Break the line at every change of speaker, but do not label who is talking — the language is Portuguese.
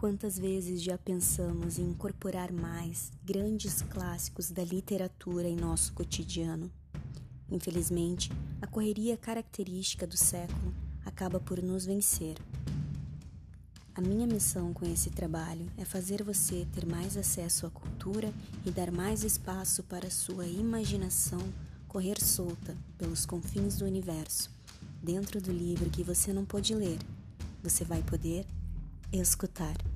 Quantas vezes já pensamos em incorporar mais grandes clássicos da literatura em nosso cotidiano? Infelizmente, a correria característica do século acaba por nos vencer. A minha missão com esse trabalho é fazer você ter mais acesso à cultura e dar mais espaço para sua imaginação correr solta pelos confins do universo. Dentro do livro que você não pôde ler, você vai poder escutar.